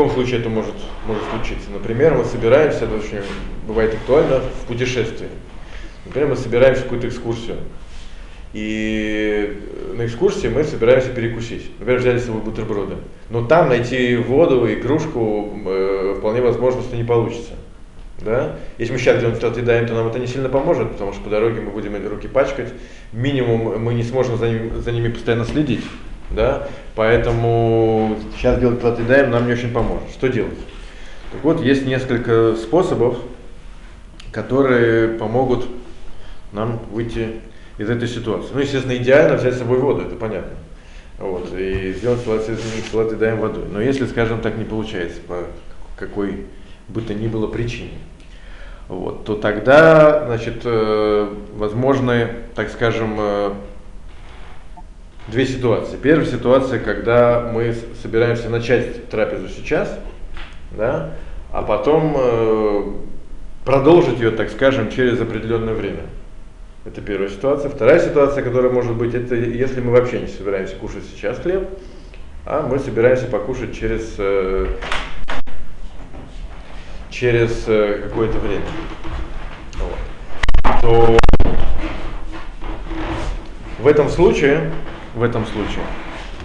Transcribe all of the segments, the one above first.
каком случае это может, может случиться? Например, мы собираемся, это очень бывает актуально, в путешествии. Например, мы собираемся в какую-то экскурсию. И на экскурсии мы собираемся перекусить. Например, взяли с собой бутерброды. Но там найти воду и кружку э, вполне возможно, что не получится. Да? Если мы сейчас где-нибудь что-то едаем, то нам это не сильно поможет, потому что по дороге мы будем руки пачкать. Минимум мы не сможем за, ним, за ними постоянно следить. Да? Поэтому сейчас делать что-то едаем нам не очень поможет. Что делать? Так вот, есть несколько способов, которые помогут нам выйти из этой ситуации. Ну, естественно, идеально взять с собой воду, это понятно. Вот, и сделать салат едаем водой. Но если, скажем так, не получается по какой бы то ни было причине, вот, то тогда, значит, э, возможны, так скажем, э, две ситуации. Первая ситуация, когда мы собираемся начать трапезу сейчас, да, а потом э, продолжить ее, так скажем, через определенное время. Это первая ситуация. Вторая ситуация, которая может быть, это если мы вообще не собираемся кушать сейчас хлеб, а мы собираемся покушать через э, через э, какое-то время. Вот. То в этом случае, в этом случае,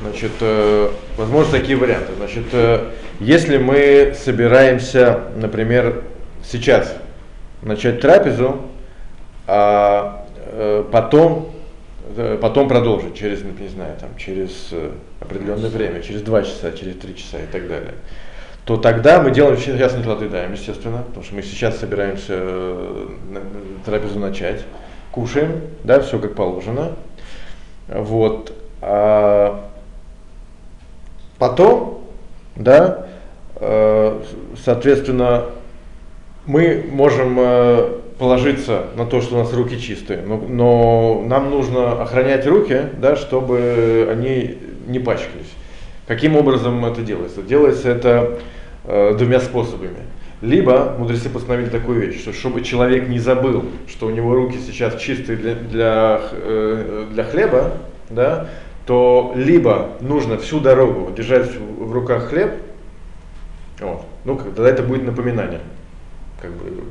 значит, э, возможно такие варианты. Значит, э, если мы собираемся, например, сейчас начать трапезу, а э, потом потом продолжить через, не знаю, там, через определенное время, через два часа, через три часа и так далее то тогда мы делаем сейчас не отъедаем, естественно, потому что мы сейчас собираемся трапезу начать, кушаем, да, все как положено. Вот. А потом, да, э, соответственно, мы можем э, положиться на то, что у нас руки чистые, но, но нам нужно охранять руки, да, чтобы они не пачкались. Каким образом это делается? Делается это э, двумя способами. Либо мудрецы постановили такую вещь, что чтобы человек не забыл, что у него руки сейчас чистые для, для, э, для хлеба, да, то либо нужно всю дорогу держать в, руках хлеб, вот, ну тогда это будет напоминание. Как бы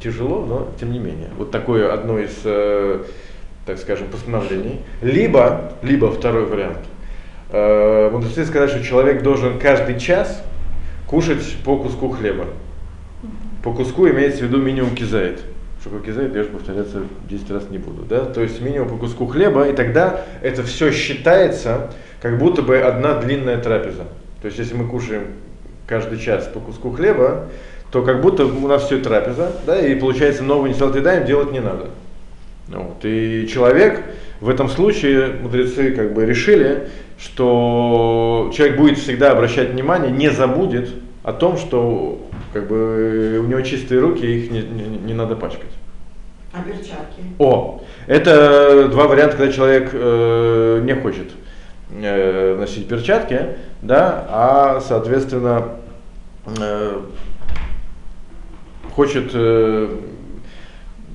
тяжело, но тем не менее. Вот такое одно из, э, так скажем, постановлений. Либо, либо второй вариант. Э, мудрецы сказали, что человек должен каждый час кушать по куску хлеба. По куску имеется в виду минимум кизает. Что такое кизает, я же повторяться 10 раз не буду. Да? То есть минимум по куску хлеба, и тогда это все считается как будто бы одна длинная трапеза. То есть если мы кушаем каждый час по куску хлеба, то как будто у нас все трапеза, да, и получается новый не едаем, делать не надо. Вот. И человек в этом случае, мудрецы как бы решили, что человек будет всегда обращать внимание, не забудет о том, что как бы у него чистые руки, их не, не, не надо пачкать. А перчатки? О, это два варианта, когда человек э, не хочет э, носить перчатки, да, а соответственно э, хочет э,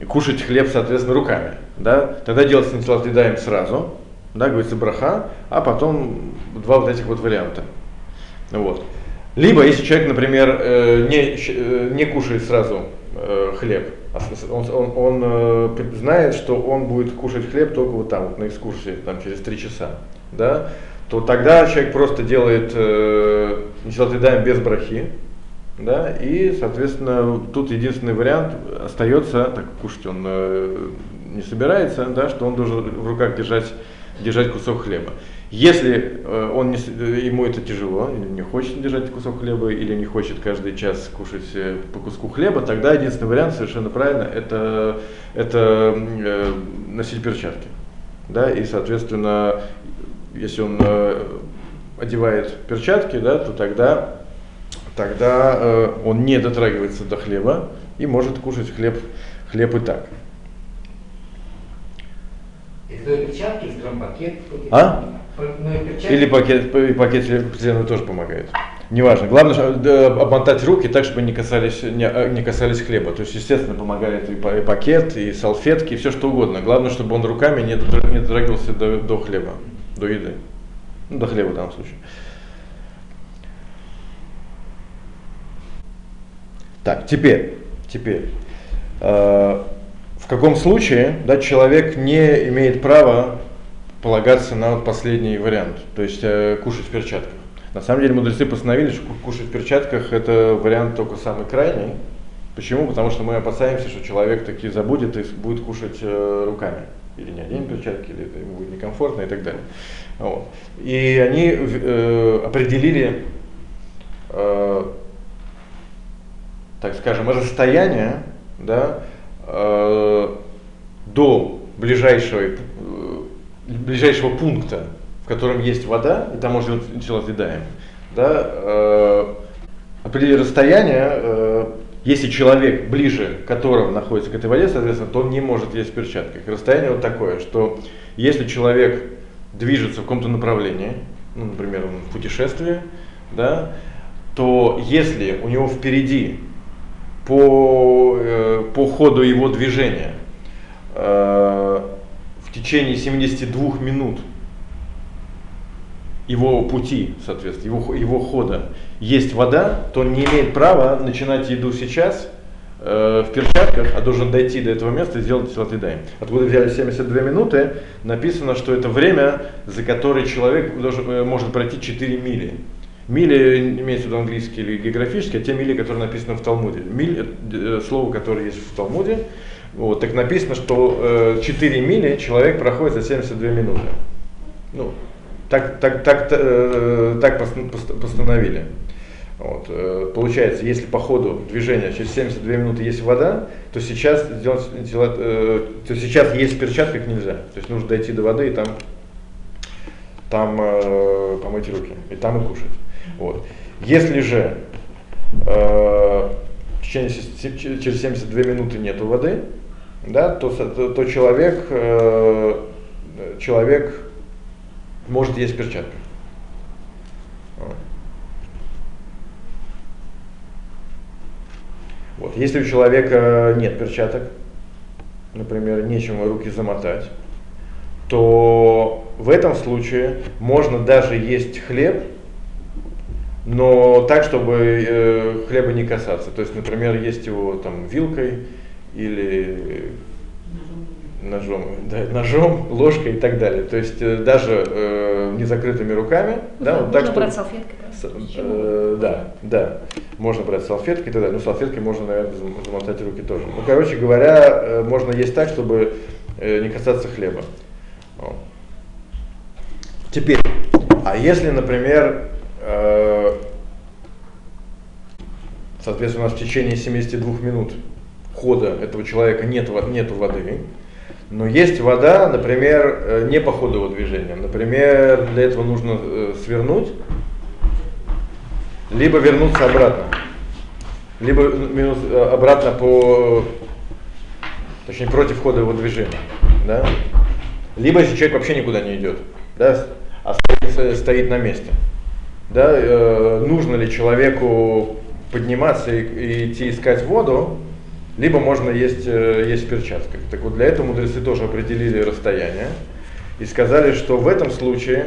кушать хлеб, соответственно, руками, да, тогда делать сначала съедаем сразу, да, говорится браха, а потом два вот этих вот варианта. Вот. Либо, если человек, например, э, не, э, не кушает сразу э, хлеб, а он, он, он знает, что он будет кушать хлеб только вот там, вот на экскурсии, там через три часа, да, то тогда человек просто делает э, едаем без брахи, да, и, соответственно, тут единственный вариант остается, так кушать он не собирается, да, что он должен в руках держать держать кусок хлеба. Если э, он не, ему это тяжело, или не хочет держать кусок хлеба, или не хочет каждый час кушать э, по куску хлеба, тогда единственный вариант, совершенно правильно, это, это э, носить перчатки. Да, и, соответственно, если он э, одевает перчатки, да, то тогда, тогда э, он не дотрагивается до хлеба и может кушать хлеб, хлеб и так. Или перчатки, скажем, пакет. А? Или пакет, и пакет полиэтилена тоже помогает. Неважно. Главное что, обмотать руки так, чтобы не касались, не, э, не касались хлеба. То есть, естественно, помогает и пакет, и салфетки, и все что угодно. Главное, чтобы он руками не, не дотрагивался до, до хлеба, до еды. Ну, до хлеба в данном случае. Так, теперь, теперь, э, в каком случае да, человек не имеет права полагаться на последний вариант, то есть э, кушать в перчатках. На самом деле мудрецы постановили, что кушать в перчатках это вариант только самый крайний. Почему? Потому что мы опасаемся, что человек таки забудет и будет кушать э, руками. Или не оденет перчатки, или это ему будет некомфортно и так далее. Вот. И они э, определили, э, так скажем, расстояние да, э, до ближайшего, э, ближайшего пункта, в котором есть вода, и там можно делать едаем, да, э, расстояние, э, если человек ближе которого находится к этой воде, соответственно, то он не может есть в перчатках. Расстояние вот такое, что если человек движется в каком-то направлении, ну, например, он в путешествии, да, то если у него впереди по, э, по ходу его движения э, в течение 72 минут его пути, соответственно, его, его хода есть вода, то он не имеет права начинать еду сейчас э, в перчатках, а должен дойти до этого места и сделать силатидай. Откуда взяли 72 минуты, написано, что это время, за которое человек должен, э, может пройти 4 мили. Мили имеется в виду английский или географический, а те мили, которые написаны в Талмуде. Миль э, слово, которое есть в Талмуде. Вот, так написано, что э, 4 мили человек проходит за 72 минуты. Ну, так, так, так, э, так постановили. Вот. Э, получается, если по ходу движения через 72 минуты есть вода, то сейчас, сделать, делать, э, то сейчас есть в перчатках нельзя. То есть нужно дойти до воды и там, там э, помыть руки, и там и кушать. Вот. Если же э, через 72 минуты нету воды, да, то, то, то человек, э, человек может есть перчатка. Вот. Если у человека нет перчаток, например, нечем руки замотать, то в этом случае можно даже есть хлеб, но так, чтобы э, хлеба не касаться. То есть, например, есть его там вилкой или ножом, да, ножом, ложкой и так далее. То есть э, даже э, незакрытыми руками. Ну, да, вот так, можно что, брать салфеткой. С, э, да, да. Можно брать салфетки и так далее. Ну, салфеткой можно, наверное, замотать руки тоже. Ну, короче говоря, э, можно есть так, чтобы э, не касаться хлеба. Теперь, а если, например, соответственно, у нас в течение 72 минут хода этого человека нет, нету воды, но есть вода, например, э, не по ходу его движения. Например, для этого нужно э, свернуть, либо вернуться обратно. Либо э, обратно по, точнее, против хода его движения. Да? Либо если человек вообще никуда не идет, да, а стоит, стоит на месте. Да, э, нужно ли человеку подниматься и, и идти искать воду, либо можно есть, э, есть в перчатках. Так вот для этого мудрецы тоже определили расстояние и сказали, что в этом случае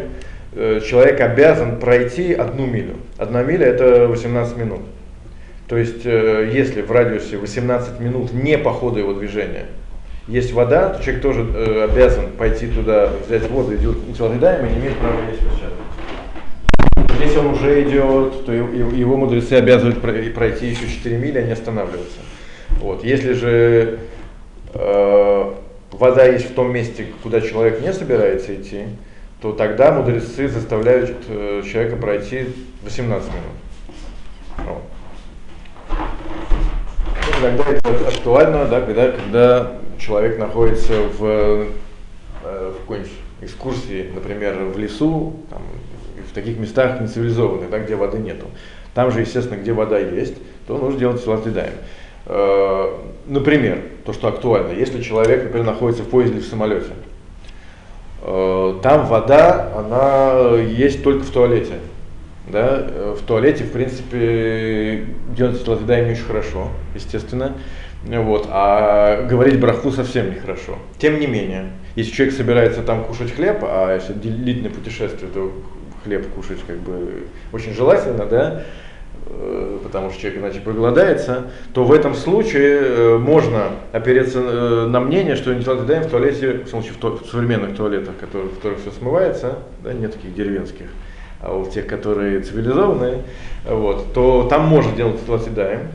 э, человек обязан пройти одну милю. Одна миля это 18 минут. То есть э, если в радиусе 18 минут не по ходу его движения есть вода, то человек тоже обязан пойти туда, взять воду и делать и не имеет права есть перчатки. Если он уже идет, то его мудрецы обязывают пройти еще 4 мили, а не останавливаться. Вот. Если же э, вода есть в том месте, куда человек не собирается идти, то тогда мудрецы заставляют э, человека пройти 18 минут. Вот. Ну, иногда это актуально, да, когда, когда человек находится в, э, в какой-нибудь экскурсии, например, в лесу, там, в таких местах нецивилизованных, да, где воды нету. Там же, естественно, где вода есть, то нужно делать силатидаем. Э, например, то, что актуально, если человек, например, находится в поезде или в самолете, э, там вода, она есть только в туалете. Да? Э, в туалете, в принципе, делать всегда не очень хорошо, естественно. Вот. А говорить браху совсем нехорошо. Тем не менее, если человек собирается там кушать хлеб, а если длительное путешествие, то хлеб кушать как бы очень желательно, да, потому что человек иначе проголодается, то в этом случае э, можно опереться э, на мнение, что нитилатидаем в туалете, в, смысле, в, ту, в современных туалетах, которые, в которых все смывается, да, нет таких деревенских, а у тех, которые цивилизованные, вот, то там можно делать нитилатидаем.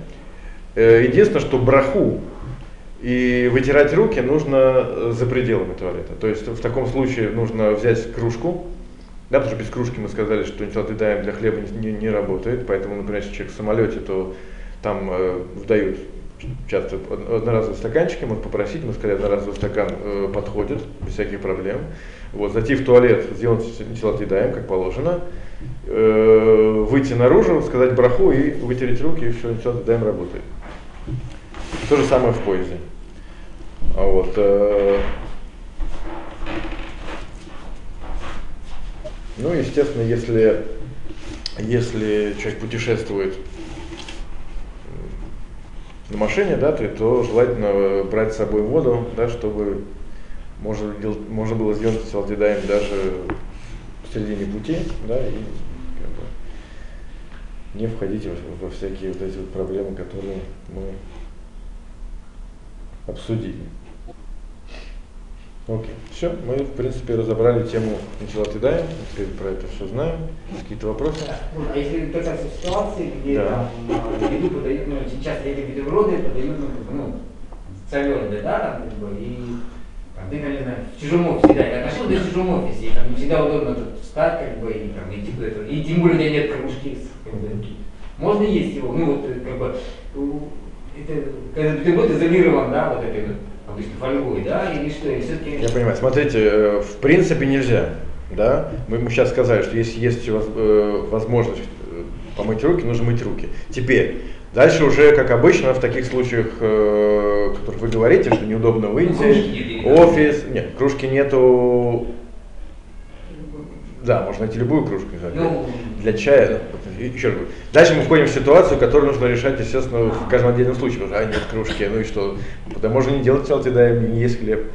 Э, единственное, что браху и вытирать руки нужно э, за пределами туалета. То есть в таком случае нужно взять кружку, да, потому что без кружки мы сказали, что нитилатидаем для хлеба не, не, не работает, поэтому, например, если человек в самолете, то там э, вдают часто одноразовые стаканчики, можно попросить, мы сказали, одноразовый стакан э, подходит, без всяких проблем. Вот, зайти в туалет, сделать нитилатидаем, как положено, э, выйти наружу, сказать браху и вытереть руки, и все, нитилатидаем работает. То же самое в поезде. А вот, э, ну, естественно, если, если человек путешествует на машине, да, то, желательно брать с собой воду, да, чтобы можно, можно было сделать салдидаем даже в середине пути, да, и как бы, не входить во, во всякие вот эти вот проблемы, которые мы обсудили. Окей. Все, мы, в принципе, разобрали тему Ничелатидаем, теперь про это все знаем. Какие-то вопросы? А если только в ситуации, где Да. там еду подают, ну, сейчас эти бутерброды подают, ну, бы, ну, соленые, да, там, как бы, и там, ты, там, не знаю, в чужом офисе, да, я нашел, ты в чужом офисе, и там не всегда удобно тут встать, как бы, и там, идти куда-то, и тем более у тебя нет кружки, как бы, можно есть его, ну, вот, э, как бы, это, когда бутерброд изолирован, да, вот этой, вот, обычно фольгой, да, или что, или все-таки... Я понимаю. Смотрите, э, в принципе нельзя. Да? Мы ему сейчас сказали, что если есть э, возможность э, помыть руки, нужно мыть руки. Теперь, дальше уже, как обычно, в таких случаях, о которых вы говорите, что неудобно выйти, офис, нет, кружки нету, да, можно найти любую кружку. Ну, для чая. Еще раз. Дальше мы входим в ситуацию, которую нужно решать, естественно, в каждом отдельном случае. Потому что, а, нет кружки, ну и что? Да можно не делать целый, да, не есть хлеб.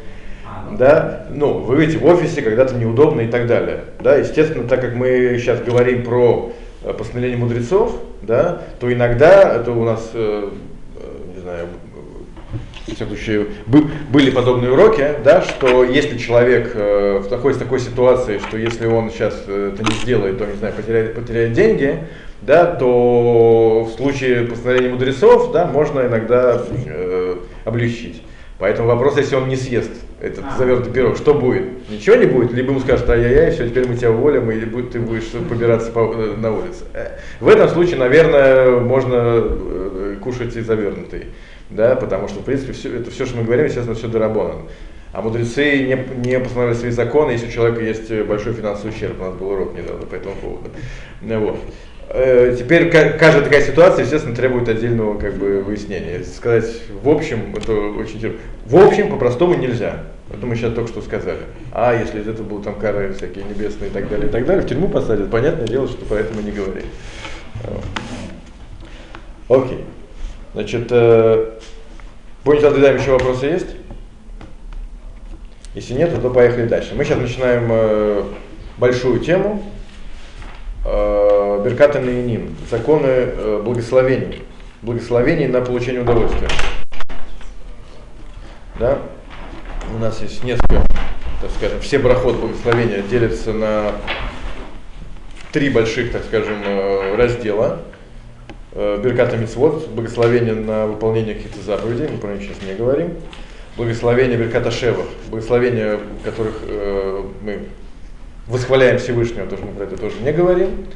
Да, ну, вы видите, в офисе когда-то неудобно и так далее. Да, естественно, так как мы сейчас говорим про э, постановление мудрецов, да, то иногда это у нас, э, э, не знаю, в всяком случае, бы- были подобные уроки, да, что если человек э, в такой, в такой ситуации, что если он сейчас э, это не сделает, то, не знаю, потеряет, потеряет деньги, да, то в случае постановления мудрецов, да, можно иногда э, облегчить. Поэтому вопрос, если он не съест этот А. завернутый пирог, что будет? Ничего не будет? Либо ему скажут, ай-яй-яй, все, теперь мы тебя уволим, и бу- ты будешь побираться по- э, на улице. В этом случае, наверное, можно кушать и завернутый, да, потому что, в принципе, все, это все, что мы говорим, естественно, все доработано. А мудрецы не, не постановили свои законы, если у человека есть большой финансовый ущерб. У нас был урок недавно по этому поводу. Ну, вот. Э, Теперь ка- каждая такая ситуация, естественно, требует отдельного как бы, выяснения. Сказать в общем, это очень тяжело. В общем, по-простому нельзя. Это мы сейчас только что сказали. А если из этого будут там кары всякие небесные и так далее, и так далее, в тюрьму посадят, понятное дело, что поэтому не говорили. Окей. Значит, э, будете ответаем, еще вопросы есть? Если нет, то поехали дальше. Мы сейчас начинаем э, большую тему. Э, Беркат Наиним. Законы э, благословений. Благословений на получение удовольствия. Да? У нас есть несколько, так скажем, все брахот благословения делятся на три больших, так скажем, э, раздела. Э, Беркат и Мицвод, благословение на выполнение каких-то заповедей, мы про них сейчас не говорим. Благословение Берката Шева, благословение, которых э, мы восхваляем Всевышнего, тоже мы про это тоже не говорим.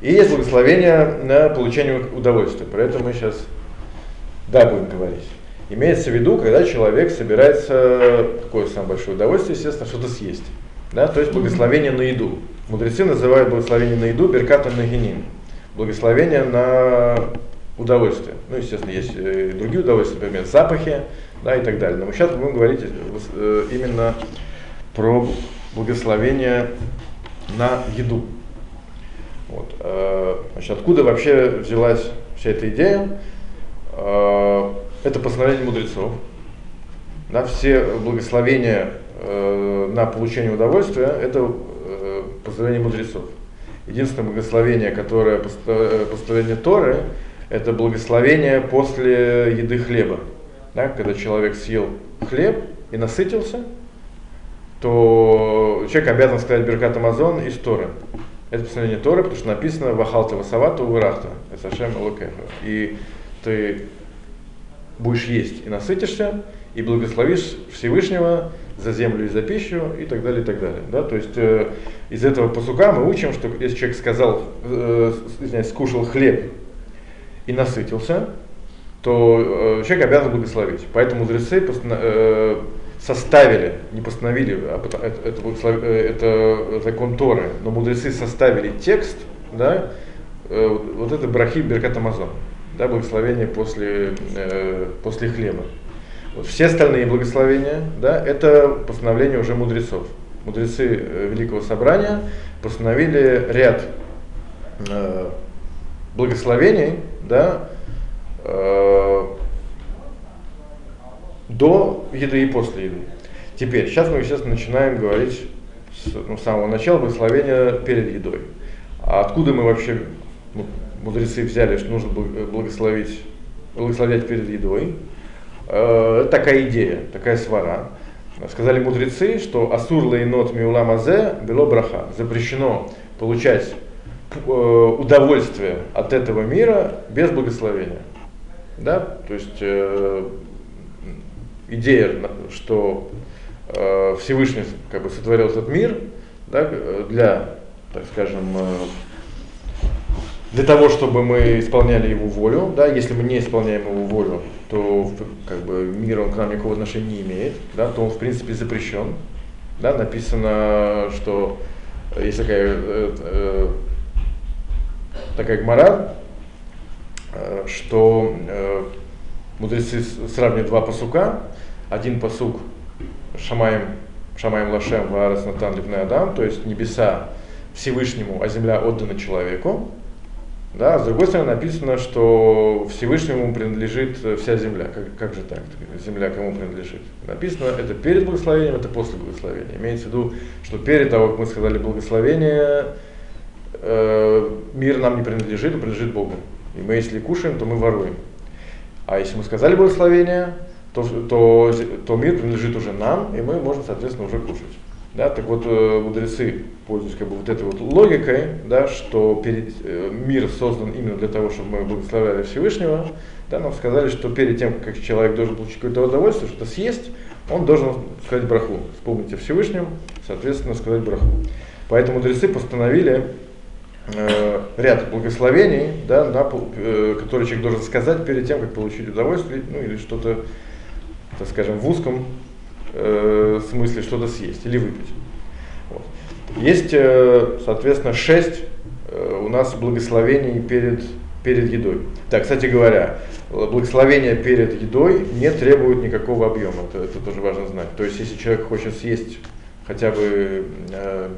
И есть благословение на получение удовольствия. Про это мы сейчас, да, будем говорить. Имеется в виду, когда человек собирается, какое самое большое удовольствие, естественно, что-то съесть. Да, то есть благословение на еду. Мудрецы называют благословение на еду берката нагинин. Благословение на удовольствие. Ну, естественно, есть э, и другие удовольствия, например, запахи, да, и так далее. Но мы сейчас будем говорить э, именно про благословение на еду. Вот. э, Значит, откуда вообще взялась вся эта идея? Это постановление мудрецов. Да, все благословения на получение удовольствия – это постановление мудрецов. Единственное благословение, которое поста- э, Торы, это благословение после еды хлеба. Да, когда человек съел хлеб и насытился, то человек обязан сказать Беркат Амазон из Торы. Это постановление Торы, потому что написано Вахалта Васавата Увырахта, Эсашем. И ты будешь есть и насытишься, и благословишь Всевышнего за землю и за пищу, и так далее, и так далее. Да? То есть э, из этого посука мы учим, что если человек сказал, э, извиняюсь, скушал хлеб и насытился, то э, человек обязан благословить. Поэтому мудрецы э, составили, не постановили, а это, это, э, это закон Торы, но мудрецы составили текст, да, э, вот это брахи Беркат Амазон, да, благословение после, э, после хлеба. Вот все остальные благословения, да, это постановление уже мудрецов. Мудрецы Великого Собрания постановили ряд э, благословений, да, э, до еды и после еды. Теперь, сейчас мы, естественно, начинаем говорить с ну, самого начала благословения перед едой. А откуда мы вообще, мудрецы взяли, что нужно благословить, благословлять перед едой? Э, такая идея, такая свара. Сказали мудрецы, что асур лейнот миула мазе бело браха. Запрещено получать э, удовольствие от этого мира без благословения. Да? То есть э, идея, что э, Всевышний как бы сотворил этот мир да, для, так скажем, э, для того, чтобы мы исполняли его волю, да, если мы не исполняем его волю, то как бы мир он к нам никакого отношения не имеет, да, то он в принципе запрещен. Да, написано, что есть такая, э, э, такая гмара, э, что э, мудрецы сравнивают два посука, один посук Шамаем, Шамаем Лашем Ваарас Натан Ливней Адам, то есть небеса Всевышнему, а земля отдана человеку. Да, с другой стороны написано, что Всевышнему принадлежит вся земля. Как, как же так? Земля кому принадлежит? Написано, это перед благословением, это после благословения. Имеется в виду, что перед того, как мы сказали благословение, э, мир нам не принадлежит, а принадлежит Богу. И мы, если кушаем, то мы воруем. А если мы сказали благословение, то, то, то мир принадлежит уже нам, и мы можем, соответственно, уже кушать. Да, так вот, э, мудрецы, пользуясь как бы вот этой вот логикой, да, что перед, э, мир создан именно для того, чтобы мы благословляли Всевышнего, да, нам сказали, что перед тем, как человек должен получить какое-то удовольствие, что-то съесть, он должен сказать браху, вспомнить о Всевышнем, соответственно, сказать браху. Поэтому мудрецы постановили э, ряд благословений, да, на, э, которые человек должен сказать перед тем, как получить удовольствие, ну или что-то так скажем, в узком э, смысле что-то съесть или выпить. Вот. Есть, э, соответственно, шесть э, у нас благословений перед, перед едой. Так, кстати говоря, благословение перед едой не требует никакого объема, это, это тоже важно знать. То есть, если человек хочет съесть хотя бы э,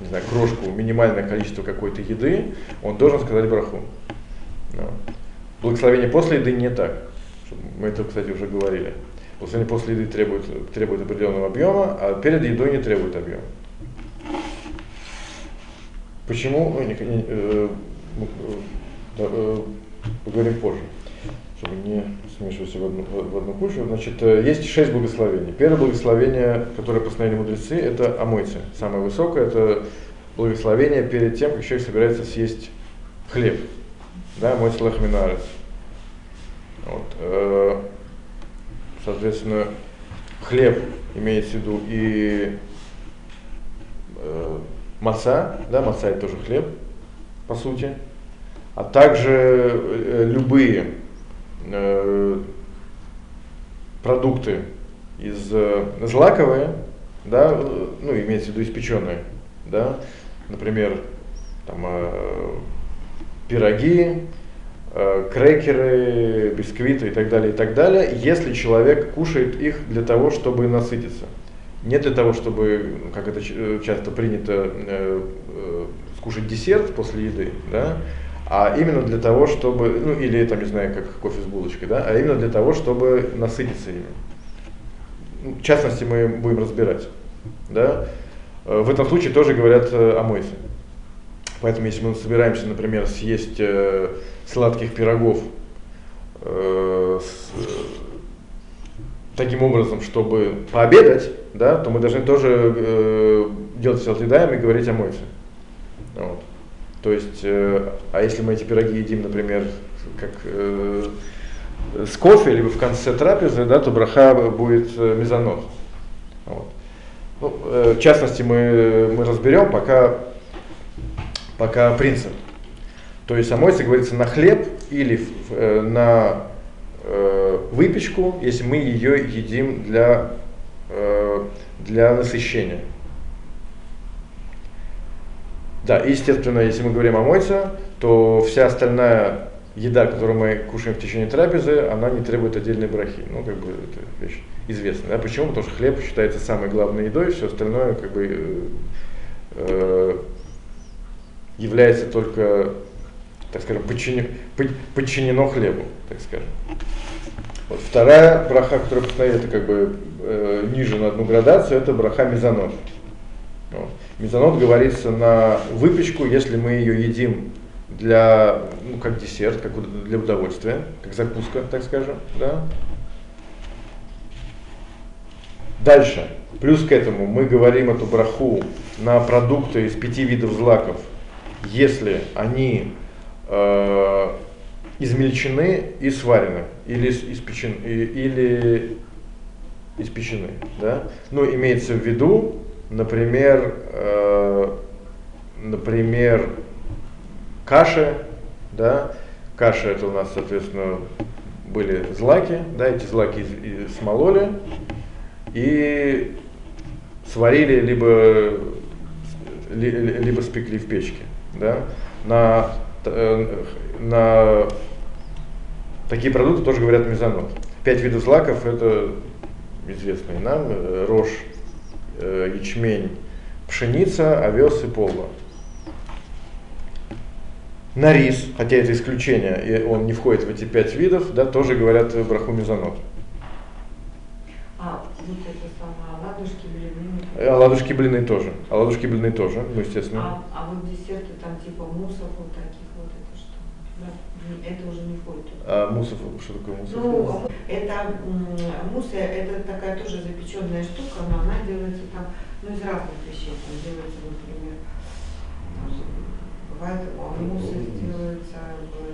не знаю, крошку, минимальное количество какой-то еды, он должен сказать браху. Но. Благословение после еды не так. Мы это, кстати, уже говорили. Послание после еды требует, требует определенного объема, а перед едой не требует объема. Почему? Ну, не, не, э, э, поговорим позже, чтобы не смешивать в одну, в одну кучу. Значит, э, есть шесть благословений. Первое благословение, которое постановили мудрецы, это омойцы. Самое высокое это благословение перед тем, как человек собирается съесть хлеб. Да, мой лахминарес. Вот. Э, соответственно, хлеб имеется в виду и э, маца, да, маца это тоже хлеб, по сути, а также э, любые э, продукты из э, злаковые, да, ну, имеется в виду испеченные, да, например, там, э, пироги, Э, крекеры, бисквиты и так далее, и так далее, если человек кушает их для того, чтобы насытиться. Не для того, чтобы, как это э, часто принято, э, э, скушать десерт после еды, да, а именно для того, чтобы, ну или там, не знаю, как кофе с булочкой, да, а именно для того, чтобы насытиться ими. Ну, в частности, мы будем разбирать. Да. Э, в этом случае тоже говорят о мойсе. Поэтому если мы собираемся, например, съесть э, сладких пирогов э, таким образом, чтобы пообедать, да, то мы должны тоже э, делать все едаем и говорить о мойце. Вот. То есть, э, а если мы эти пироги едим, например, как э, с кофе, либо в конце трапезы, да, то браха будет э, мезонот. Вот. Ну, э, в частности, мы, мы разберем пока, пока принцип. То есть амойса говорится на хлеб или э, на э, выпечку, если мы ее едим для, э, для насыщения. Да, естественно, если мы говорим о мойце, то вся остальная еда, которую мы кушаем в течение трапезы, она не требует отдельной брахи. Ну, как бы, это вещь известная. Да? Почему? Потому что хлеб считается самой главной едой, все остальное, как бы, э, э является только так скажем, подчинено, подчинено хлебу, так скажем. Вот вторая браха, которая постановили, это как бы э, ниже на одну градацию, это браха мезонот. Вот. Мезонот говорится на выпечку, если мы ее едим для, ну, как десерт, как для удовольствия, как закуска, так скажем, да. Дальше, плюс к этому мы говорим эту браху на продукты из пяти видов злаков, если они э, измельчены и сварены, или испечены, или испечены. Да? Ну, имеется в виду, например, э, например, каши, да, каша это у нас, соответственно, были злаки, да, эти злаки смололи и сварили, либо, либо спекли в печке, да. На на такие продукты тоже говорят мезонот. Пять видов злаков это известные нам, э, рожь, э, ячмень, пшеница, овес и полба. На рис, хотя это исключение, и он не входит в эти пять видов, да, тоже говорят браху мезонот. А вот это самое, ладушки, блины? А ладушки, блины тоже. А ладушки, блины тоже, ну естественно. А, а вот десерты там типа мусов вот таких это уже не входит. А мусов, что такое мусов? Ну, это мусса, это такая тоже запеченная штука, но она делается там, ну, из разных вещей. Там делается, например, бывает, муссы делаются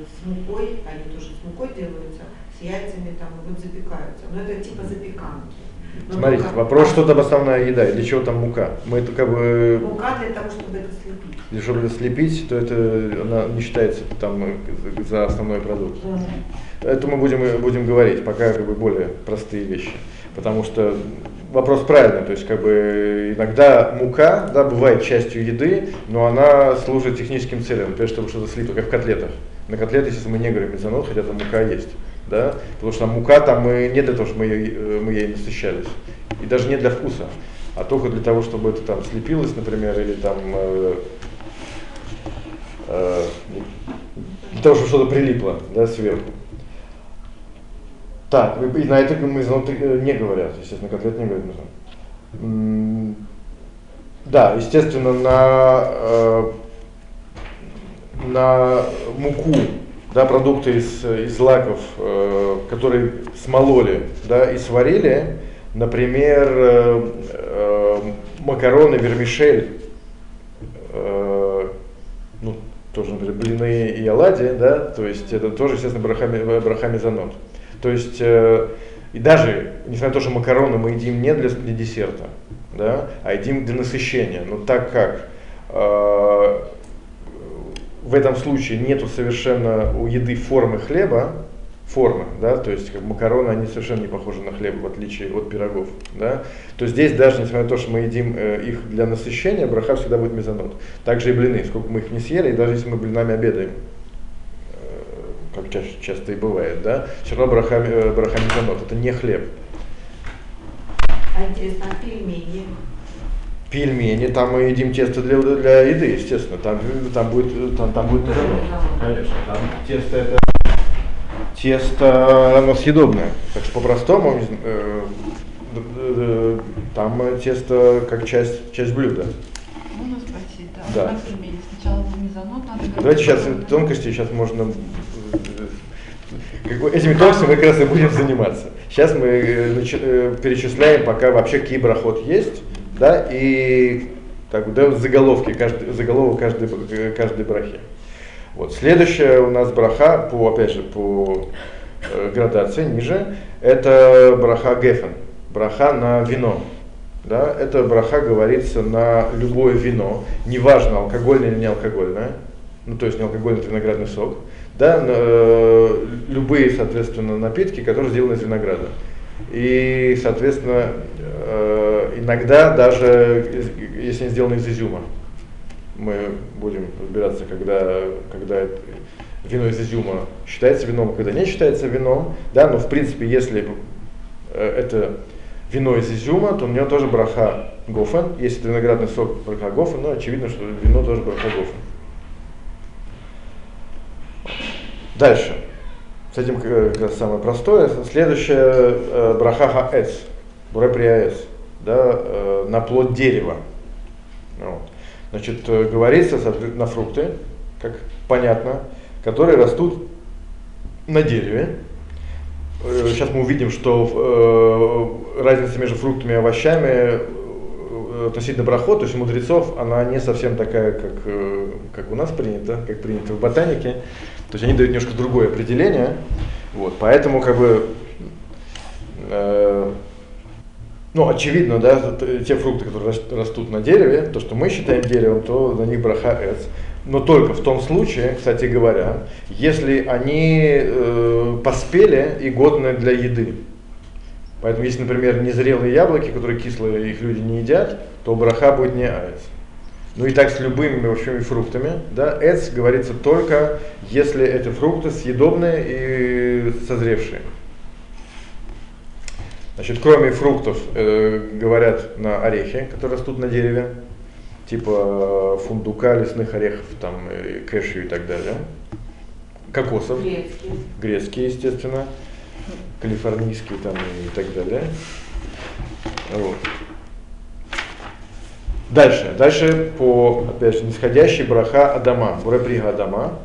с мукой, они тоже с мукой делаются, с яйцами там вот запекаются. Но это типа запеканки. Смотрите, мука, вопрос, что там основная еда, для чего там мука? Мы это как бы... Мука для того, чтобы это слепить. Если чтобы это слепить, то это она не считается там за основной продукт. -hmm. Это мы будем, будем говорить, пока как бы более простые вещи. Потому что вопрос правильный, то есть как бы иногда мука, да, бывает частью еды, но она служит техническим целям, например, чтобы что-то слипло, как в котлетах. На котлеты, если мы не говорим мезонот, хотя там мука есть, да, потому что мука там мы не для того, чтобы мы, ее, мы ей насыщались, и даже не для вкуса, а только для того, чтобы это там слепилось, например, или там э, э, для того, чтобы что-то прилипло да, сверху. Так, и на это мы э, не говорят, естественно, котлет не говорят. Да, естественно, на, э, на муку, да, продукты из, из злаков, э, которые смололи да, и сварили, например, э, э, макароны, вермишель, э, ну, тоже, например, блины и оладьи, да, то есть это тоже, естественно, брахами, брахами занот. То есть, э, и даже, несмотря на то, что макароны мы едим не для, для десерта, да, а едим для насыщения, но так как э, в этом случае нету совершенно у еды формы хлеба, формы, да, то есть как макароны, они совершенно не похожи на хлеб, в отличие от пирогов, да, то здесь даже, несмотря на то, что мы едим э, их для насыщения, браха всегда будет мезонот. Также и блины, сколько мы их не съели, и даже если мы блинами обедаем, э, как чаще, часто и бывает, да, все равно браха, э, браха мезонот, это не хлеб. А интересно, а пельмени? Пельмени, там мы едим тесто для, для еды, естественно, там, там будет, там, там будет мезонот, конечно, там тесто это тесто, оно съедобное. Так что по-простому, э, э, там тесто как часть, часть блюда. Можно спросить, да? Да. Сначала надо Давайте сейчас тонкости, сейчас можно... Этими тонкостями мы как раз и будем заниматься. Сейчас мы э, э, перечисляем, пока вообще какие брахот есть, да, и так, да, заголовки, каждый, заголовок каждой, каждой брахи. Вот. Следующая у нас браха, по, опять же, по э, градации ниже, это браха гефен, браха на вино. Да, это браха говорится на любое вино, неважно алкогольное или не алкогольное, ну то есть не алкогольный это виноградный сок, да, э, любые, соответственно, напитки, которые сделаны из винограда. И, соответственно, э, иногда даже, если они сделаны из изюма, мы будем разбираться, когда, когда вино из изюма считается вином, когда не считается вином, да, но в принципе, если э, это вино из изюма, то у нее тоже браха гофен, если это виноградный сок, браха гофен, но очевидно, что вино тоже браха гофен. Дальше. С этим как раз самое простое. Следующее э, браха хаэц, буреприаэц, да, э, на плод дерева. Вот. Значит, э, говорится на фрукты, как понятно, которые растут на дереве. Э, сейчас мы увидим, что разница между фруктами и овощами относительно брахот, то есть мудрецов, она не совсем такая, как, как у нас принято, как принято в ботанике. То есть они дают немножко другое определение. Вот, поэтому как бы э, ну, очевидно, да, те фрукты, которые растут на дереве, то, что мы считаем деревом, то на них браха эц. Но только в том случае, кстати говоря, если они э, поспели и годны для еды. Поэтому, если, например, незрелые яблоки, которые кислые, их люди не едят, то браха будет не аэц. Ну и так с любыми вообще фруктами. Да? Эц говорится только, если эти фрукты съедобные и созревшие. Значит, кроме фруктов, э, говорят на орехи, которые растут на дереве, типа фундука, лесных орехов, там, и кэшью и так далее. Кокосов. Грецкие. Грецкие, естественно. Калифорнийские там и так далее. Вот. Дальше. Дальше по, опять же, нисходящей браха Адама, Бураприга Адама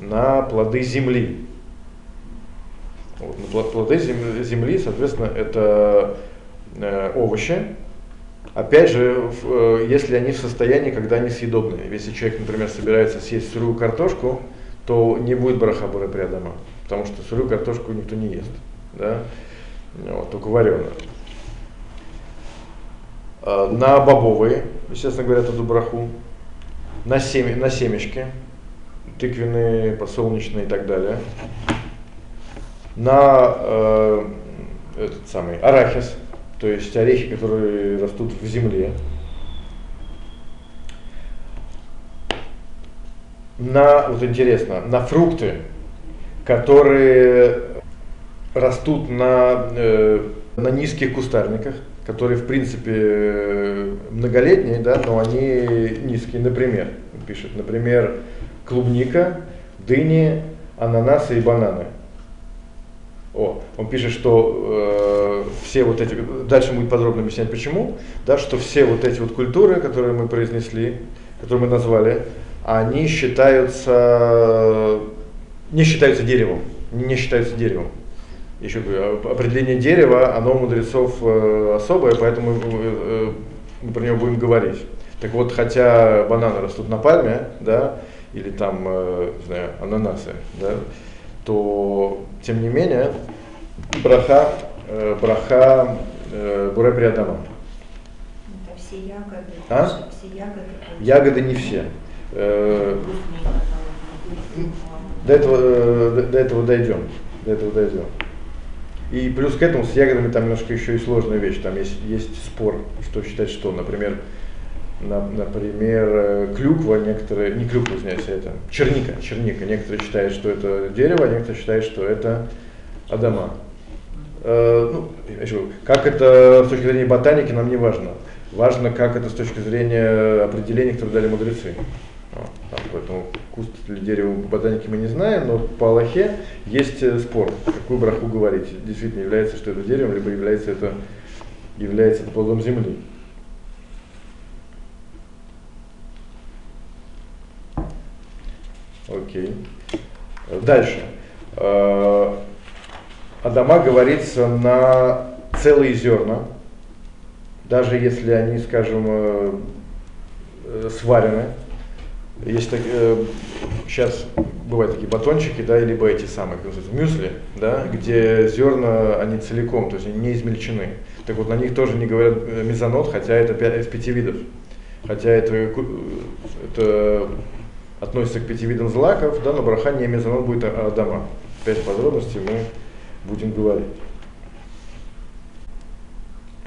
на плоды земли. Вот, на плоды земли, соответственно, это э, овощи. Опять же, в, э, если они в состоянии, когда они съедобные. Если человек, например, собирается съесть сырую картошку, то не будет браха Бурапри Адама, потому что сырую картошку никто не ест. Да? Вот, только вареную. Э, на бобовые, естественно говоря, эту браху, на, семя, на семечки, тыквенные, подсолнечные и так далее, на э, этот самый арахис, то есть орехи, которые растут в земле, на, вот интересно, на фрукты, которые растут на, э, на низких кустарниках, которые в принципе э, многолетние, да, но они низкие. Например, пишет, например, клубника, дыни, ананасы и бананы. О, он пишет, что э, все вот эти, дальше будет подробно объяснять почему, да, что все вот эти вот культуры, которые мы произнесли, которые мы назвали, они считаются, не считаются деревом, не считаются деревом еще говорю, определение дерева, оно у мудрецов э, особое, поэтому э, мы про него будем говорить. Так вот, хотя бананы растут на пальме, да, или там, э, не знаю, ананасы, да, то, тем не менее, браха, браха э, буре приадама. Это все ягоды. А? Все ягоды. Ягоды не все. До этого, до этого дойдем. До этого дойдем. И плюс к этому с ягодами там немножко еще и сложная вещь. Там есть, есть спор, что считать что. Например, на, например, э, клюква, некоторые, не клюква, извиняюсь, а это черника, черника. Некоторые считают, что это дерево, а некоторые считают, что это адама. Э, ну, как это с точки зрения ботаники нам не важно. Важно, как это с точки зрения определения, которые дали мудрецы. Вот, поэтому куст или дерево по ботанике мы не знаем, но по Аллахе есть э, спор, какую браху говорить. Действительно является, что это деревом, либо является это, является это плодом земли. Окей. Дальше. Э, Адама говорится на целые зерна, даже если они, скажем, э, э, сварены. Есть так, сейчас бывают такие батончики, да, либо эти самые, как мюсли, да, где зерна, они целиком, то есть они не измельчены. Так вот, на них тоже не говорят мезонот, хотя это из пяти видов. Хотя это, это относится к пяти видам злаков, да, но браха не мезонот будет а Адама. Опять подробностей мы будем говорить.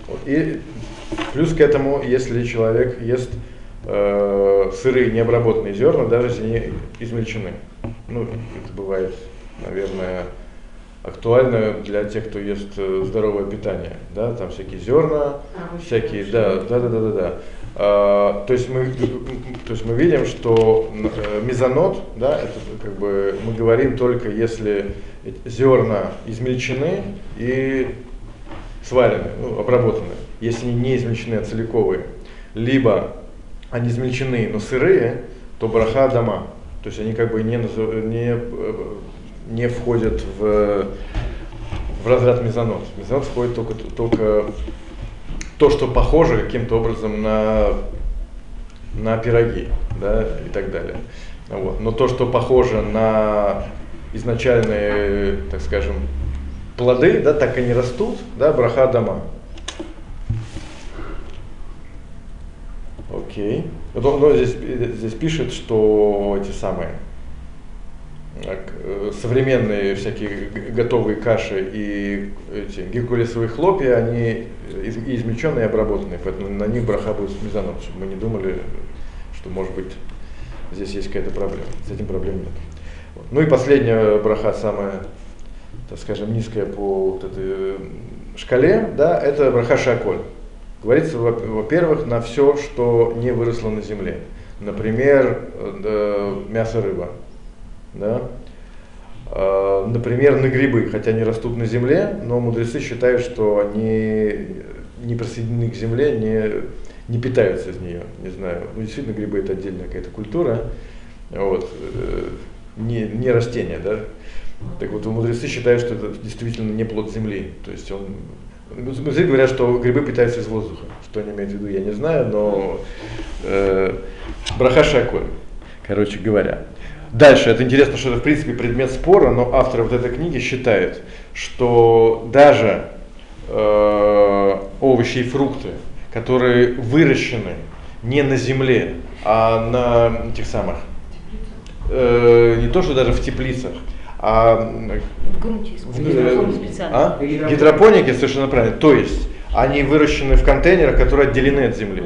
Вот. И плюс к этому, если человек ест э, сырые необработанные зерна, даже если они измельчены. Ну, это бывает, наверное, актуально для тех, кто ест э, здоровое питание. Да? Там всякие зерна, Овощи, всякие, да, да, да, да, да, да. А, то есть мы, то есть мы видим, что э, мезонот, да, это как бы мы говорим только если зерна измельчены и сварены, ну, обработаны. Если они не измельчены, а целиковые, либо они измельчены, но сырые, то браха дома. То есть они как бы не, не, э, не входят в, в разряд мезонот. Мезонот входит только, только то, что похоже каким-то образом на, на пироги да, и так далее. Вот. Но то, что похоже на изначальные, так скажем, плоды, да, так они растут, да, браха дома. Окей. Вот он, здесь, здесь пишет, что эти самые э, современные всякие готовые каши и эти геркулесовые хлопья, они измельченные и обработанные, поэтому на них браха будет мезонот, чтобы мы не думали, что может быть здесь есть какая-то проблема. С этим проблем нет. Вот. Ну и последняя браха, самая, так скажем, низкая по вот этой э, шкале, да, это браха шаколь. Говорится, во- во-первых, на все, что не выросло на земле. Например, э, мясо, рыба. Да? Э, Например, на грибы, хотя они растут на земле, но мудрецы считают, что они не присоединены к земле, не, не питаются из нее. Не знаю, ну действительно грибы это отдельная какая-то культура, вот, э, не, не растения, да. Так вот, мудрецы считают, что это действительно не плод земли. То есть он. Мудрецы говорят, что грибы питаются из воздуха. Что они имеют в виду, я не знаю, но э, браха шаколь, короче говоря. Дальше, это интересно, что это в принципе предмет спора, но автор вот этой книги считает, что даже э, овощи и фрукты, которые выращены не на земле, а на этих самых, э, не то что даже в теплицах, а В грунте в, э, специально. а? гидропоники совершенно правильно. То есть они выращены в контейнерах, которые отделены от земли.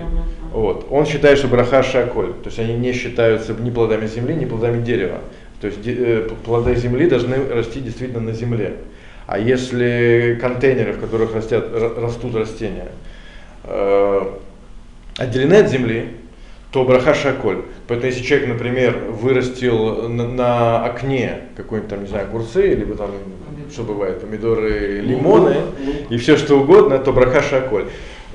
Вот. Он считает, что браха шаколь, то есть они не считаются ни плодами земли, ни плодами дерева. То есть э, плоды земли должны расти действительно на земле. А если контейнеры, в которых растят, растут растения, э, отделены от земли, то браха шаколь. Поэтому если человек, например, вырастил на, на окне какой-нибудь там, не знаю, огурцы, либо там, что бывает, помидоры, лимоны и все что угодно, то браха шаколь.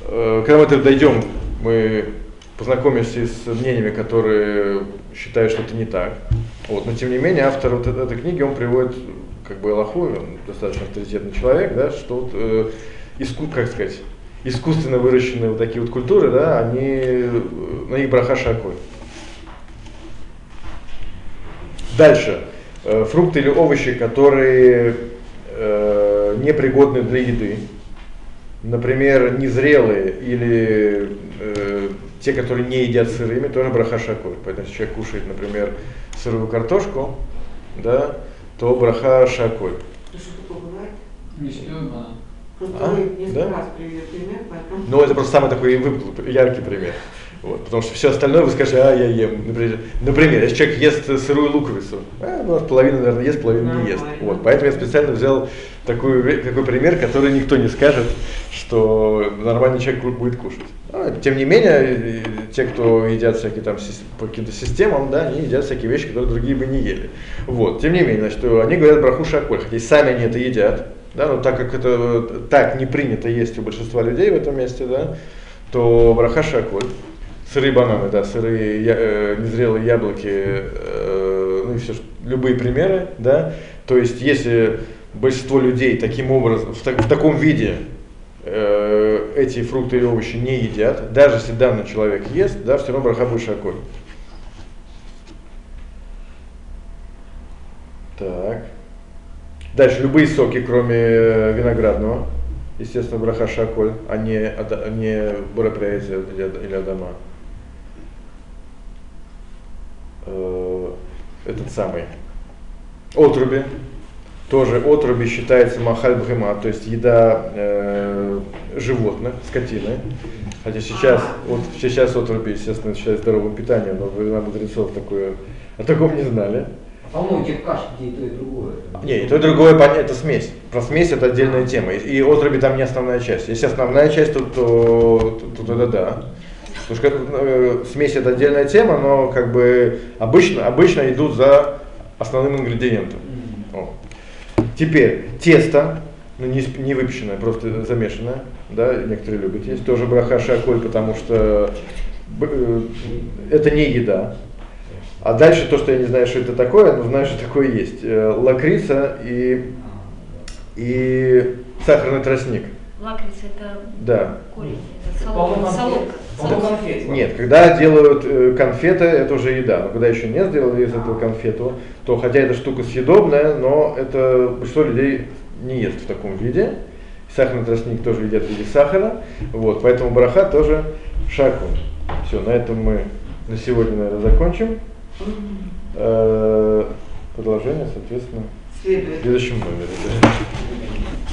Э, Когда мы это дойдем, мы познакомимся с мнениями, которые считают, что это не так. Вот. Но тем не менее, автор вот этой книги, он приводит как бы Аллаху, он достаточно авторитетный человек, да, что вот, э, иску, как сказать, искусственно выращенные вот такие вот культуры, да, они, э, на них браха шаколь. Дальше. Э, Фрукты или овощи, которые э, непригодны для еды. Например, незрелые или э, те, которые не едят сырыми, тоже браха шаколь. Поэтому если человек кушает, например, сырую картошку, да, то браха шаколь. Ну что такое бывает? Не А? Да? раз привели пример, поэтому... Но это просто самый такой выпуклый, яркий пример. Вот, потому что все остальное вы скажете, а я ем. Например, например если человек ест сырую луковицу, а, ну, половину, наверное, ест, половину не ест. Вот, поэтому я специально взял такой, такой пример, который никто не скажет, что нормальный человек будет кушать. А, тем не менее, те, кто едят всякие там по каким-то системам, да, они едят всякие вещи, которые другие бы не ели. Вот, тем не менее, значит, они говорят браху шаколь, хотя и сами они это едят, да, но так как это э, так не принято есть у большинства людей в этом месте, да, то браха шаколь, сырые бананы, да, сырые я- э, незрелые яблоки, э, ну и все, любые примеры, да, То есть, если большинство людей таким образом, в, так- в таком виде э, эти фрукты или овощи не едят, даже если данный человек ест, да, все равно браха будет шаколь. Так. Дальше любые соки, кроме э, виноградного. Естественно, браха шаколь, а не, а не ада- или адама. Э, Этот самый. Отруби. Тоже отруби считается махаль бхема, то есть еда э, животных, скотины. Хотя сейчас, вот сейчас отруби, естественно, считается здоровым питанием, но времена мудрецов такое, о таком не знали. По-моему, типа каши, где и то, и другое. Не, и то и другое это смесь. Про смесь это отдельная тема. И, и отруби там не основная часть. Если основная часть, то, то, то, то это да. Потому что э, смесь это отдельная тема, но как бы обычно, обычно идут за основным ингредиентом. О. Теперь тесто, ну не, не выпеченное, просто замешанное, да, некоторые любят есть, тоже браха шаколь, потому что э, это не еда. А дальше то, что я не знаю, что это такое, но знаю, что такое есть. Э, Лакрица и, и сахарный тростник. Лакрица это Да. солома. Соломка. соломка. Нет, когда делают э, конфеты, это уже еда. Но когда еще не сделали из этого конфету, то хотя эта штука съедобная, но это большинство людей не ест в таком виде. Сахарный тростник тоже едят в виде сахара. Вот, поэтому браха тоже шаку. Все, на этом мы на сегодня, наверное, закончим. Э, Продолжение, соответственно, в следующем номере.